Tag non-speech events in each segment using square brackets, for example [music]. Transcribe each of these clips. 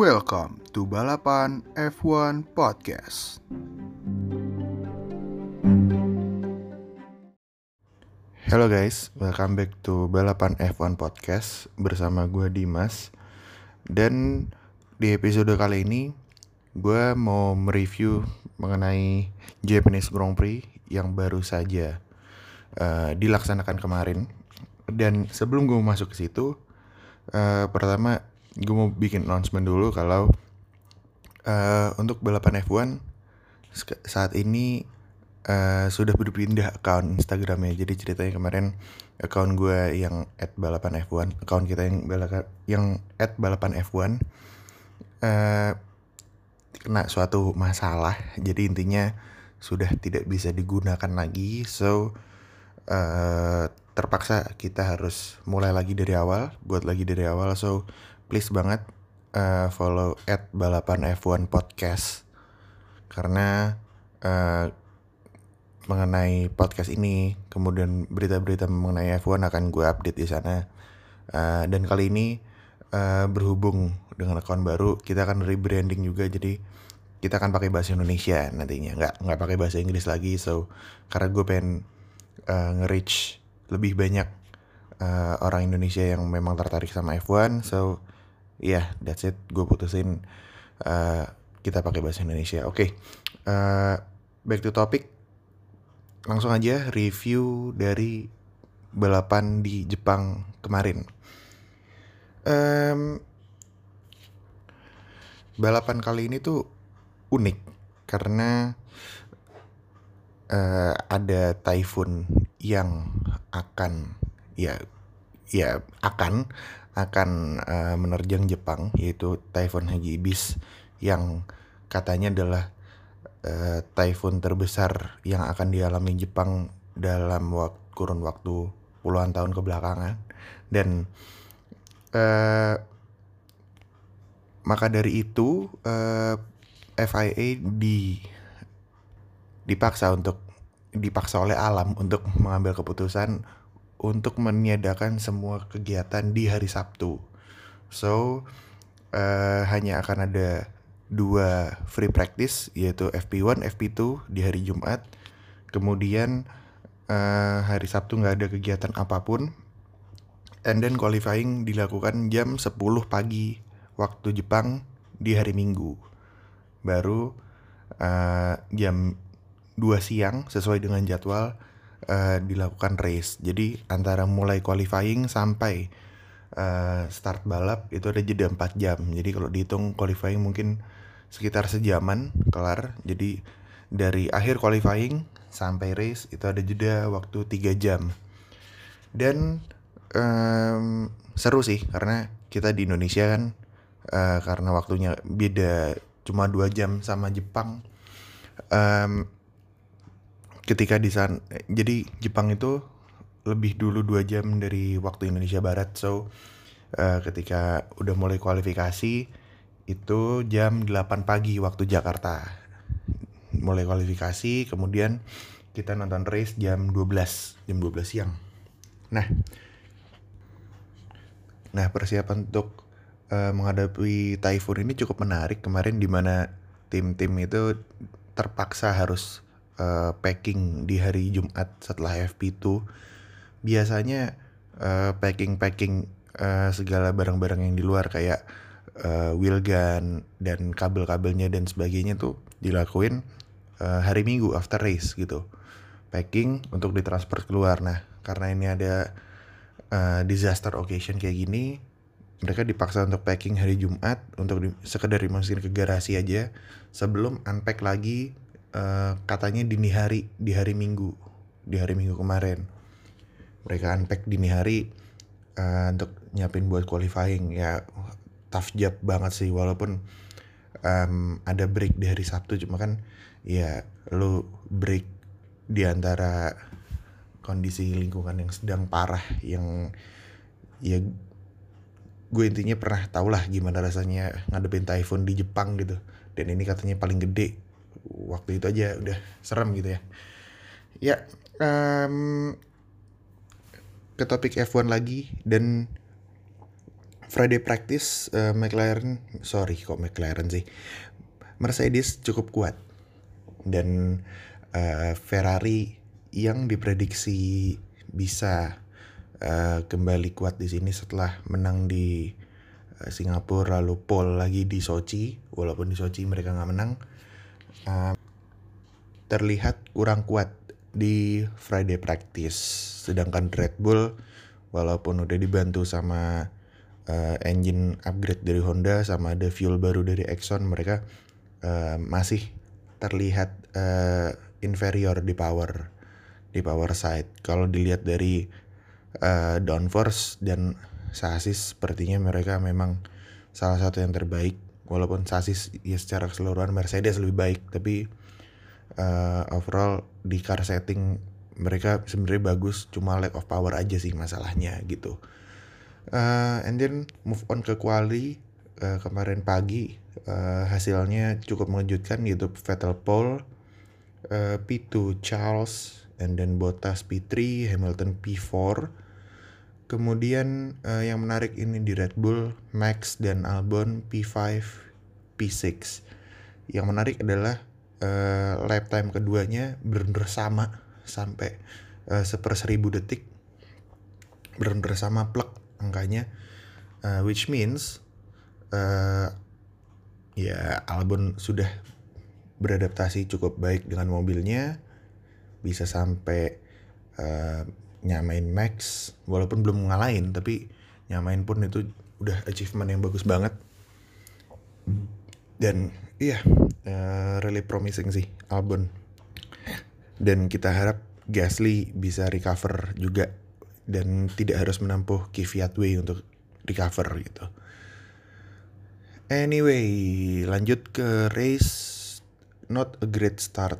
Welcome to Balapan F1 Podcast. Hello guys, welcome back to Balapan F1 Podcast bersama gue Dimas. Dan di episode kali ini gue mau mereview mengenai Japanese Grand Prix yang baru saja uh, dilaksanakan kemarin. Dan sebelum gue masuk ke situ, uh, pertama gue mau bikin announcement dulu kalau uh, untuk balapan F1 saat ini uh, sudah berpindah account Instagramnya. Jadi ceritanya kemarin account gue yang at balapan F1, account kita yang balapan yang at balapan F1 uh, kena suatu masalah. Jadi intinya sudah tidak bisa digunakan lagi. So uh, terpaksa kita harus mulai lagi dari awal, buat lagi dari awal. So please banget uh, follow at balapan F1 podcast. Karena uh, mengenai podcast ini kemudian berita-berita mengenai F1 akan gue update di sana. Uh, dan kali ini uh, berhubung dengan akun baru kita akan rebranding juga. Jadi kita akan pakai bahasa Indonesia nantinya. Nggak nggak pakai bahasa Inggris lagi. So karena gue pengen uh, nge-reach lebih banyak uh, orang Indonesia yang memang tertarik sama F1 so yeah, that's it. Gue putusin uh, kita pakai bahasa Indonesia. Oke okay. uh, back to topic. Langsung aja review dari balapan di Jepang kemarin. Um, balapan kali ini tuh unik karena uh, ada typhoon yang akan ya ya akan akan uh, menerjang Jepang yaitu Typhoon Hagibis yang katanya adalah uh, typhoon terbesar yang akan dialami Jepang dalam wak kurun waktu puluhan tahun kebelakangan. Dan uh, maka dari itu uh, FIA di dipaksa untuk dipaksa oleh alam untuk mengambil keputusan untuk meniadakan semua kegiatan di hari Sabtu. So uh, hanya akan ada dua free practice yaitu FP1, FP2 di hari Jumat. Kemudian uh, hari Sabtu nggak ada kegiatan apa pun. And then qualifying dilakukan jam 10 pagi waktu Jepang di hari Minggu. Baru uh, jam 2 siang sesuai dengan jadwal uh, dilakukan race. Jadi antara mulai qualifying sampai uh, start balap itu ada jeda 4 jam. Jadi kalau dihitung qualifying mungkin sekitar sejaman kelar. Jadi dari akhir qualifying sampai race itu ada jeda waktu 3 jam. Dan um, seru sih karena kita di Indonesia kan uh, karena waktunya beda cuma dua jam sama Jepang. Um, ketika di sana jadi Jepang itu lebih dulu dua jam dari waktu Indonesia Barat. So uh, ketika udah mulai kualifikasi itu jam 8 pagi waktu Jakarta. Mulai kualifikasi kemudian kita nonton race jam 12 jam 12 siang. Nah nah persiapan untuk uh, menghadapi typhoon ini cukup menarik kemarin di mana tim-tim itu terpaksa harus uh, packing di hari Jumat setelah FP2 biasanya uh, packing-packing uh, segala barang-barang yang di luar kayak uh, wheel gun dan kabel-kabelnya dan sebagainya tuh dilakuin uh, hari Minggu after race gitu. Packing untuk ditransfer keluar. Nah karena ini ada uh, disaster occasion kayak gini mereka dipaksa untuk packing hari Jumat untuk di, sekedar dimasukin ke garasi aja sebelum unpack lagi uh, katanya dini hari di hari Minggu di hari Minggu kemarin. Mereka unpack dini hari uh, untuk nyiapin buat qualifying. Ya tough job banget sih walaupun um, ada break di hari Sabtu. Cuma kan ya lu break di antara kondisi lingkungan yang sedang parah yang ya gue intinya pernah tau lah gimana rasanya ngadepin typhoon di Jepang gitu. Dan ini katanya paling gede waktu itu aja udah serem gitu ya. Ya um, ke topik F1 lagi dan Friday practice uh, McLaren sorry kok McLaren sih. Mercedes cukup kuat dan uh, Ferrari yang diprediksi bisa uh, kembali kuat di sini setelah menang di Singapura lalu pole lagi di Sochi. Walaupun di Sochi mereka nggak menang terlihat kurang kuat di Friday practice sedangkan Red Bull walaupun udah dibantu sama uh, engine upgrade dari Honda sama ada fuel baru dari Exxon mereka uh, masih terlihat uh, inferior di power di power side. Kalau dilihat dari uh, downforce dan sasis sepertinya mereka memang salah satu yang terbaik walaupun sasis ya secara keseluruhan Mercedes lebih baik tapi uh, overall di car setting mereka sebenarnya bagus cuma lack of power aja sih masalahnya gitu. Uh, and then move on ke quali uh, kemarin pagi uh, hasilnya cukup mengejutkan gitu Vettel pole uh, P2 Charles and then Bottas P3 Hamilton P4 kemudian uh, yang menarik ini di Red Bull Max dan Albon P5 P6 yang menarik adalah uh, lap time keduanya benar-benar sama sampai uh, seper seribu detik. Benar-benar sama plek angkanya. Uh, which means uh, ya Albon sudah beradaptasi cukup baik dengan mobilnya. Bisa sampai uh, nyamain Max walaupun belum ngalahin tapi nyamain pun itu udah achievement yang bagus banget dan iya uh, really promising sih Albon dan kita harap Gasly bisa recover juga dan tidak harus menempuh Kvyat Way untuk recover gitu. Anyway, lanjut ke race. Not a great start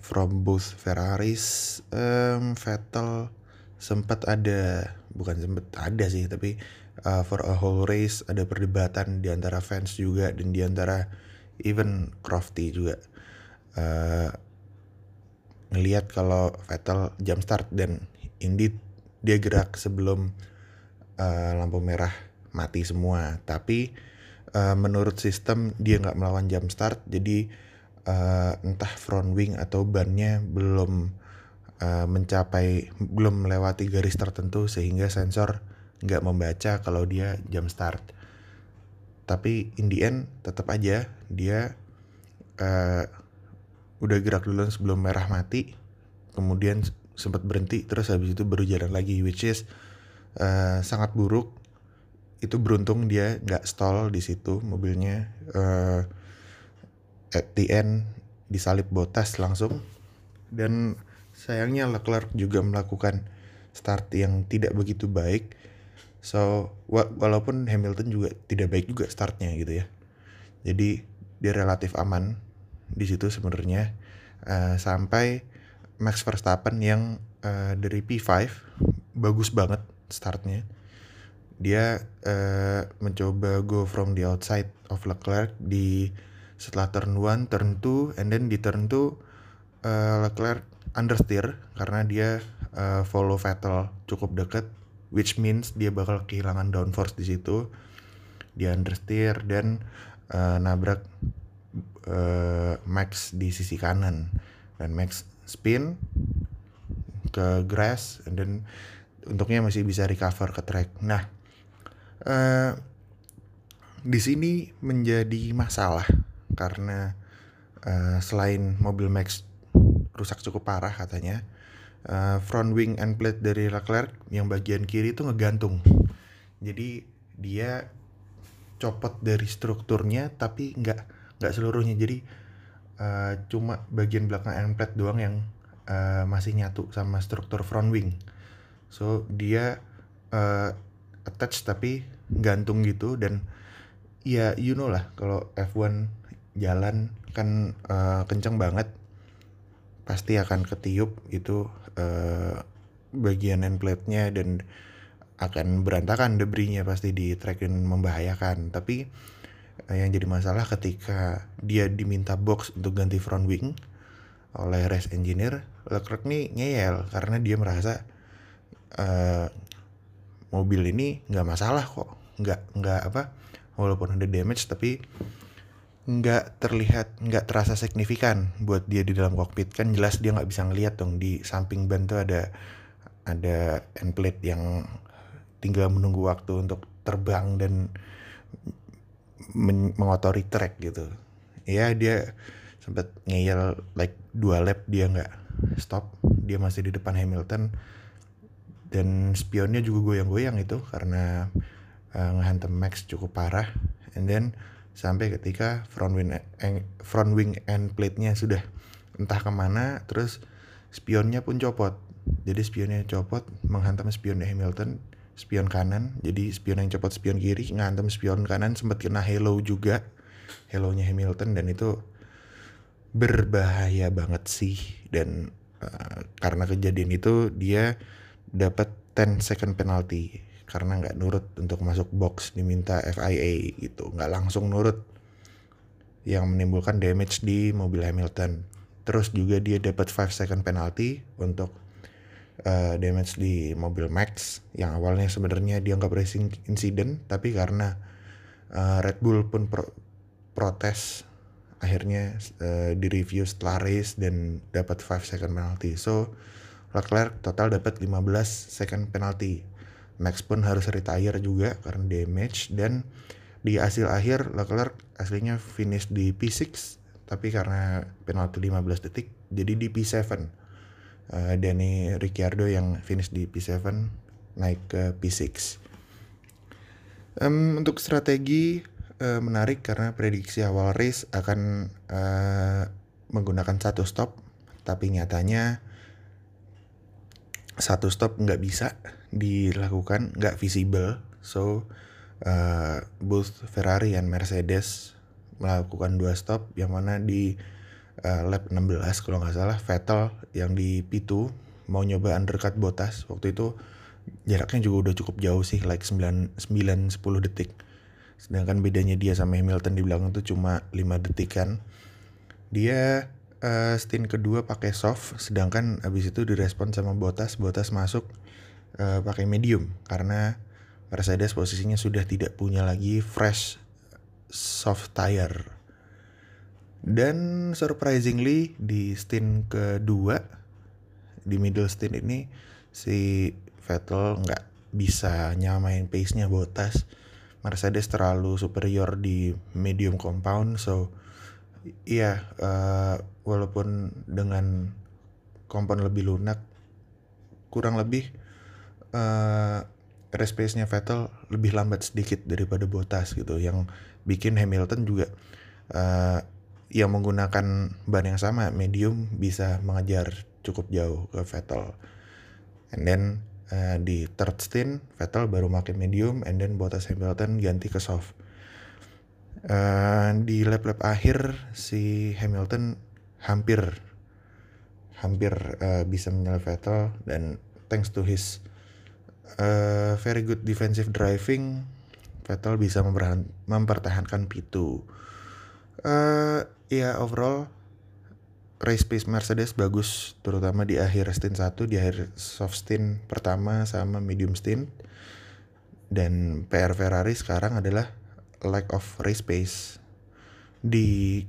from both Ferraris. Um, Vettel sempat ada, bukan sempat ada sih, tapi uh, for a whole race ada perdebatan di antara fans juga dan di antara even Crofty juga. Uh, kalau Vettel jump start dan indeed dia gerak sebelum uh, lampu merah mati semua tapi uh, menurut sistem dia nggak melawan jump start jadi uh, entah front wing atau bannya belum uh, mencapai belum melewati garis tertentu sehingga sensor nggak membaca kalau dia jump start. Tapi in the end tetap aja dia uh, udah gerak duluan sebelum merah mati kemudian sempat berhenti terus habis itu baru jalan lagi which is uh, sangat buruk. Itu beruntung dia nggak stall di situ mobilnya uh, at the end disalip botas langsung. Dan sayangnya Leclerc juga melakukan start yang tidak begitu baik. So wa walaupun Hamilton juga tidak baik juga startnya gitu ya. Jadi dia relatif aman di situ sebenarnya. Uh, sampai Max Verstappen yang uh, dari P5 bagus banget startnya. Dia uh, mencoba go from the outside of Leclerc di setelah turn 1, turn 2, and then di turn 2 uh, Leclerc understeer karena dia uh, follow Vettel cukup dekat which means dia bakal kehilangan downforce di situ. Dia understeer dan uh, nabrak uh, Max di sisi kanan dan Max spin ke grass then untuknya masih bisa recover ke track. Nah, uh, di sini menjadi masalah karena uh, selain mobil Max rusak cukup parah katanya, uh, front wing and plate dari Leclerc yang bagian kiri itu ngegantung. Jadi dia copot dari strukturnya tapi nggak nggak seluruhnya. Jadi uh, cuma bagian belakang end plate doang yang uh, masih nyatu sama struktur front wing so dia uh, attach tapi gantung gitu dan ya you know lah kalau F1 jalan kan uh, kenceng banget pasti akan ketiup itu uh, bagian end plate-nya dan akan berantakan debrisnya pasti di track dan membahayakan. Tapi yang jadi masalah ketika dia diminta box untuk ganti front wing oleh race engineer Leclerc nih ngeyel karena dia merasa uh, mobil ini nggak masalah kok. Nggak nggak apa walaupun ada damage tapi nggak terlihat nggak terasa signifikan buat dia di dalam kokpit. Kan jelas dia nggak bisa ngeliat dong di samping ban tuh ada ada end plate yang tinggal menunggu waktu untuk terbang dan men mengotori track gitu. Ya dia sempat ngeyel like dua lap dia nggak stop. Dia masih di depan Hamilton. Dan spionnya juga goyang-goyang itu karena uh, ngehantem Max cukup parah. And then sampai ketika front wing front wing end plate-nya sudah entah ke mana terus spionnya pun copot. Jadi spionnya copot menghantam spion Hamilton spion kanan. Jadi spion yang copot spion kiri ngantam spion kanan sempat kena halo juga. Halo-nya Hamilton dan itu berbahaya banget sih. Dan uh, karena kejadian itu dia dapat 10 second penalty karena nggak nurut untuk masuk box diminta FIA gitu. Nggak langsung nurut. Yang menimbulkan damage di mobil Hamilton. Terus juga dia dapat 5 second penalty untuk uh, damage di mobil Max yang awalnya sebenarnya dia nggak racing incident tapi karena uh, Red Bull pun pro protes akhirnya uh, di review setelah race dan dapat 5 second penalty. So Leclerc total dapat 15 second penalty Max pun harus retire juga karena damage. Dan di hasil akhir Leclerc aslinya finish di P6 tapi karena penalti 15 detik jadi di P7 uh, Danny Ricciardo yang finish di P7 naik ke P6 um, untuk strategi uh, menarik karena prediksi awal race akan uh, menggunakan satu stop tapi nyatanya satu stop nggak bisa dilakukan nggak visible. So uh, both Ferrari dan Mercedes melakukan dua stop yang mana di uh, lap 16 kalau nggak salah Vettel yang di P2 mau nyoba undercut Bottas. Waktu itu jaraknya juga udah cukup jauh sih like 9 9 10 detik. Sedangkan bedanya dia sama Hamilton di belakang tuh cuma 5 detik kan dia uh, stint kedua pakai soft sedangkan abis itu direspon sama Bottas Bottas masuk uh, pakai medium karena Mercedes posisinya sudah tidak punya lagi fresh soft tire. Dan surprisingly di stint kedua di middle stint ini si Vettel nggak bisa nyamain pace-nya Bottas. Mercedes terlalu superior di medium compound so iya uh, walaupun dengan kompon lebih lunak kurang lebih uh, race pace-nya Vettel lebih lambat sedikit daripada Bottas gitu yang bikin Hamilton juga uh, yang menggunakan ban yang sama medium bisa mengejar cukup jauh ke Vettel. And then uh, di third stint Vettel baru pakai medium and then Bottas Hamilton ganti ke soft. Uh, di lap-lap akhir si Hamilton hampir hampir uh, bisa menyalip Vettel dan thanks to his uh, very good defensive driving Vettel bisa mempertahankan P2 uh, ya overall race pace Mercedes bagus terutama di akhir stint 1 di akhir soft stint pertama sama medium stint. Dan PR Ferrari sekarang adalah lack of race pace. Di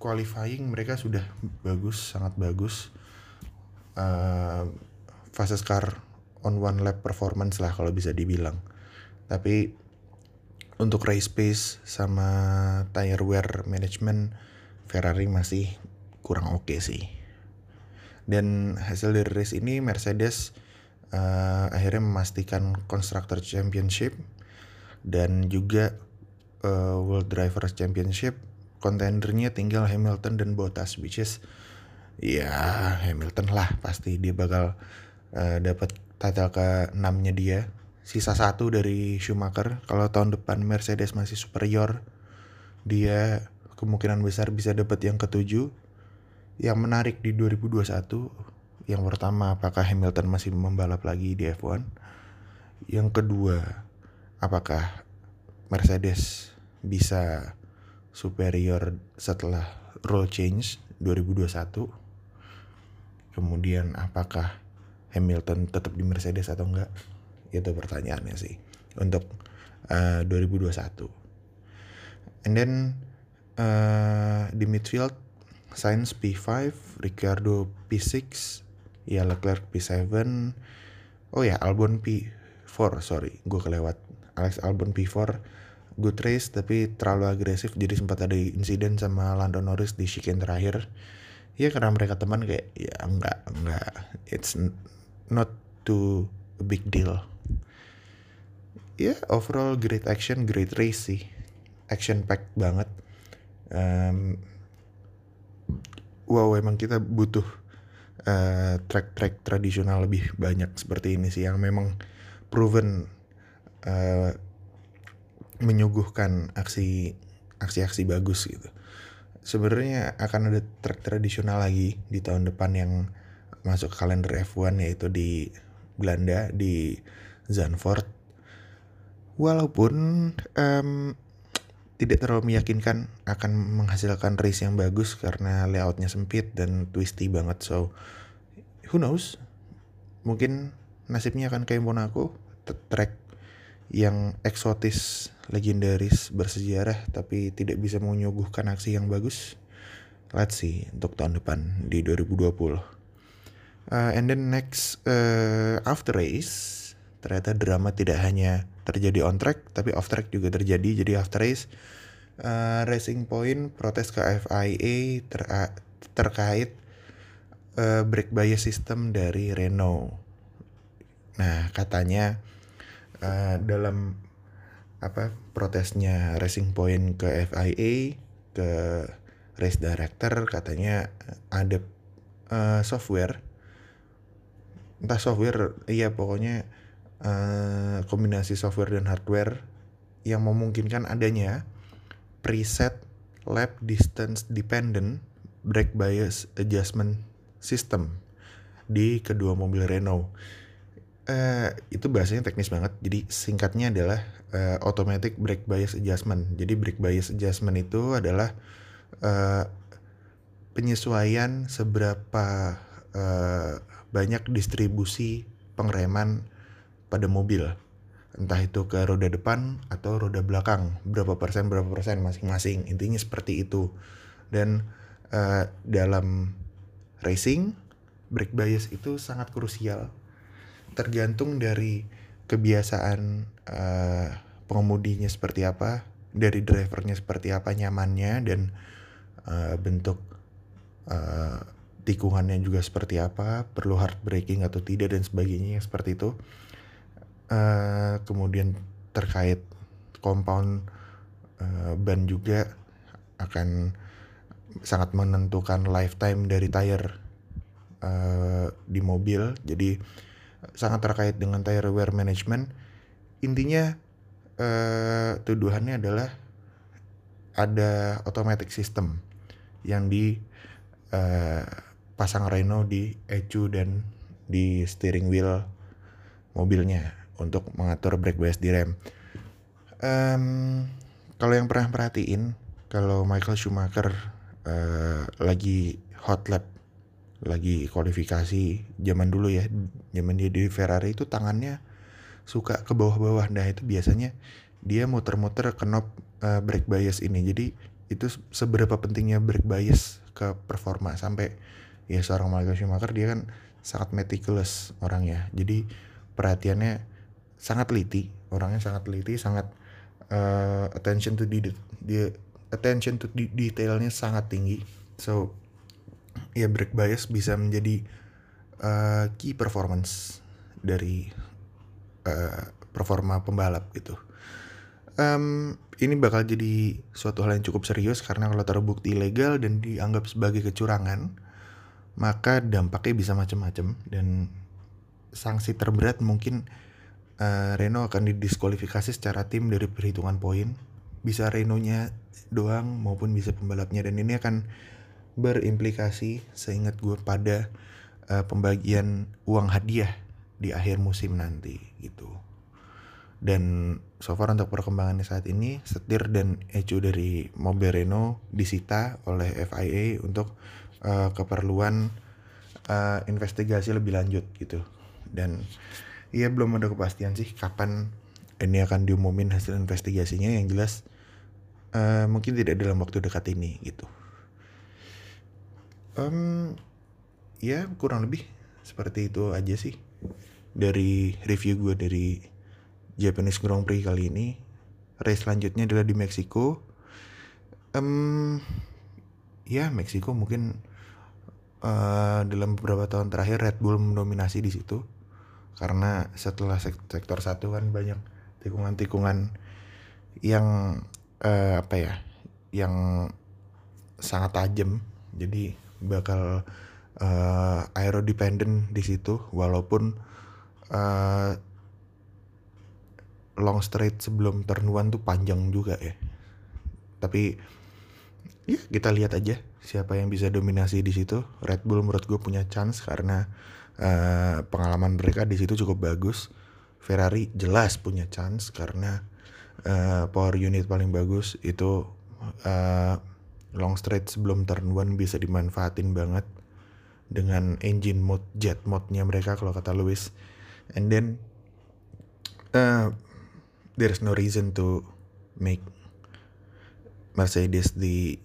qualifying mereka sudah bagus sangat bagus. Uh, fase car on one lap performance lah kalau bisa dibilang. Tapi untuk race pace sama tire wear management Ferrari masih kurang oke okay sih. Dan hasil dari race ini Mercedes uh, akhirnya memastikan constructor championship dan juga uh, World Drivers Championship. Kontendernya tinggal Hamilton dan Bottas which is ya Hamilton lah pasti dia bakal uh, dapat title ke 6 nya dia. Sisa satu dari Schumacher. Kalau tahun depan Mercedes masih superior dia kemungkinan besar bisa dapat yang ketujuh. Yang menarik di 2021 yang pertama apakah Hamilton masih membalap lagi di F1 yang kedua apakah Mercedes bisa superior setelah rule change 2021 kemudian apakah Hamilton tetap di Mercedes atau enggak? Itu pertanyaannya sih. Untuk uh, 2021 and then uh, di midfield Sainz P5 Ricardo P6 ya Leclerc P7 oh ya Albon P4 sorry. Gue kelewat. Alex Albon P4 good race tapi terlalu agresif. Jadi sempat ada insiden sama Lando Norris di chicane terakhir. Ya karena mereka teman kayak ya enggak enggak. It's not too big deal. Ya yeah, overall great action great race sih. Action packed banget. Um, wow emang kita butuh uh, track-track tradisional lebih banyak seperti ini sih yang memang proven uh, menyuguhkan aksi aksi-aksi bagus gitu. Sebenarnya akan ada track tradisional lagi di tahun depan yang masuk kalender F1 yaitu di Belanda di Zandvoort. Walaupun um, tidak terlalu meyakinkan akan menghasilkan race yang bagus karena layoutnya sempit dan twisty banget. So who knows? Mungkin nasibnya akan kayak Monaco, track yang eksotis, legendaris, bersejarah tapi tidak bisa menyuguhkan aksi yang bagus. Let's see untuk tahun depan di 2020. Uh, and then next uh, after race ternyata drama tidak hanya terjadi on track tapi off track juga terjadi. Jadi after race uh, Racing Point protes ke FIA ter terkait uh, brake bias system dari Renault. Nah katanya uh, dalam apa protesnya Racing Point ke FIA ke race director katanya ada uh, software entah software iya pokoknya uh, kombinasi software dan hardware yang memungkinkan adanya preset lap distance dependent brake bias adjustment system di kedua mobil Renault uh, itu bahasanya teknis banget. Jadi singkatnya adalah uh, automatic brake bias adjustment. Jadi brake bias adjustment itu adalah uh, penyesuaian seberapa uh, banyak distribusi pengereman pada mobil. Entah itu ke roda depan atau roda belakang. Berapa persen, berapa persen masing-masing. Intinya seperti itu. Dan uh, dalam racing, brake bias itu sangat krusial tergantung dari kebiasaan uh, pengemudinya seperti apa, dari drivernya seperti apa nyamannya dan uh, bentuk uh, tikungannya juga seperti apa, perlu hard braking atau tidak dan sebagainya seperti itu. Uh, kemudian terkait compound uh, ban juga akan sangat menentukan lifetime dari tire uh, di mobil. Jadi sangat terkait dengan tire wear management. Intinya uh, tuduhannya adalah ada automatic system yang di uh, pasang Renault di ECU dan di steering wheel mobilnya untuk mengatur brake bias di rem. Um, kalau yang pernah perhatiin, kalau Michael Schumacher uh, lagi hot lap lagi kualifikasi zaman dulu ya zaman dia di Ferrari itu tangannya suka ke bawah-bawah. Nah itu biasanya dia muter-muter ke knob uh, brake bias ini. Jadi itu seberapa pentingnya brake bias ke performa. Sampai ya seorang Michael Schumacher dia kan sangat meticulous orangnya jadi perhatiannya sangat teliti orangnya sangat teliti sangat uh, attention to the dia attention to detailnya sangat tinggi so ya break bias bisa menjadi uh, key performance dari uh, performa pembalap gitu. Um, ini bakal jadi suatu hal yang cukup serius karena kalau terbukti ilegal dan dianggap sebagai kecurangan, maka dampaknya bisa macam-macam dan sanksi terberat mungkin uh, Renault akan didiskualifikasi secara tim dari perhitungan poin. Bisa Renault-nya doang maupun bisa pembalapnya dan ini akan berimplikasi seingat gue pada uh, pembagian uang hadiah di akhir musim nanti gitu. Dan so far untuk perkembangannya saat ini setir dan ECU dari mobil Renault disita oleh FIA untuk uh, keperluan uh, investigasi lebih lanjut gitu. Dan ya belum ada kepastian sih kapan ini akan diumumin hasil investigasinya. Yang jelas uh, mungkin tidak dalam waktu dekat ini gitu. Um, ya kurang lebih seperti itu aja sih dari review gue dari Japanese Grand Prix kali ini. Race selanjutnya adalah di Meksiko. Um, ya Meksiko mungkin uh, dalam beberapa tahun terakhir Red Bull mendominasi di situ. Karena setelah sektor satu kan banyak tikungan-tikungan yang uh, apa ya yang sangat tajam. Jadi bakal uh, aero dependent di situ. Walaupun uh, long straight sebelum turn one tuh panjang juga ya. Tapi ya kita lihat aja siapa yang bisa dominasi di situ. Red Bull menurut gue punya chance karena uh, pengalaman mereka di situ cukup bagus. Ferrari jelas punya chance karena uh, power unit paling bagus itu uh, long straight sebelum turn one bisa dimanfaatin banget dengan engine mode jet mode-nya mereka kalau kata Lewis. And then uh, there's no reason to make Mercedes the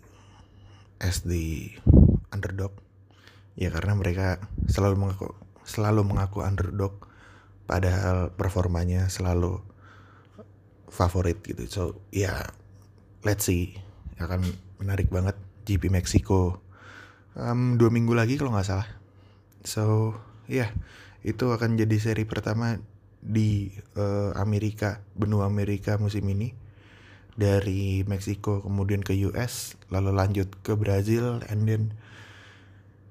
as the underdog. Ya karena mereka selalu mengaku selalu mengaku underdog padahal performanya selalu favorit gitu. So ya yeah, let's see. Akan menarik banget GP Meksiko. Um, dua minggu lagi kalau nggak salah. So ya yeah, itu akan jadi seri pertama di uh, Amerika benua Amerika musim ini dari Meksiko kemudian ke US lalu lanjut ke Brazil and then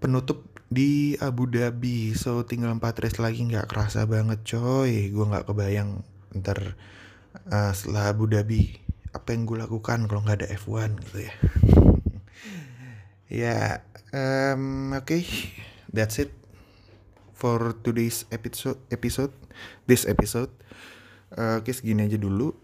penutup di Abu Dhabi. So tinggal 4 race lagi nggak kerasa banget coy. Gue nggak kebayang ntar uh, setelah Abu Dhabi apa yang gue lakukan kalau nggak ada F1 gitu ya. [laughs] Ya um, oke. Okay. that's it for today's episode episode this episode. Uh, oke okay, segini aja dulu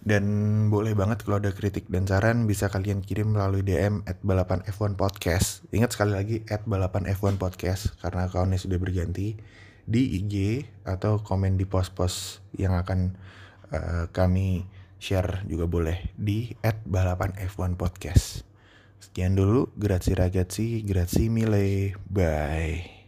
dan boleh banget kalau ada kritik dan saran bisa kalian kirim melalui DM at balapan F1 podcast. Ingat sekali lagi at balapan F1 podcast karena akunnya sudah berganti di IG atau komen di post-post yang akan uh, kami share juga boleh di at balapan F1 podcast. Sekian dulu, grazie ragazzi, grazie mille, bye.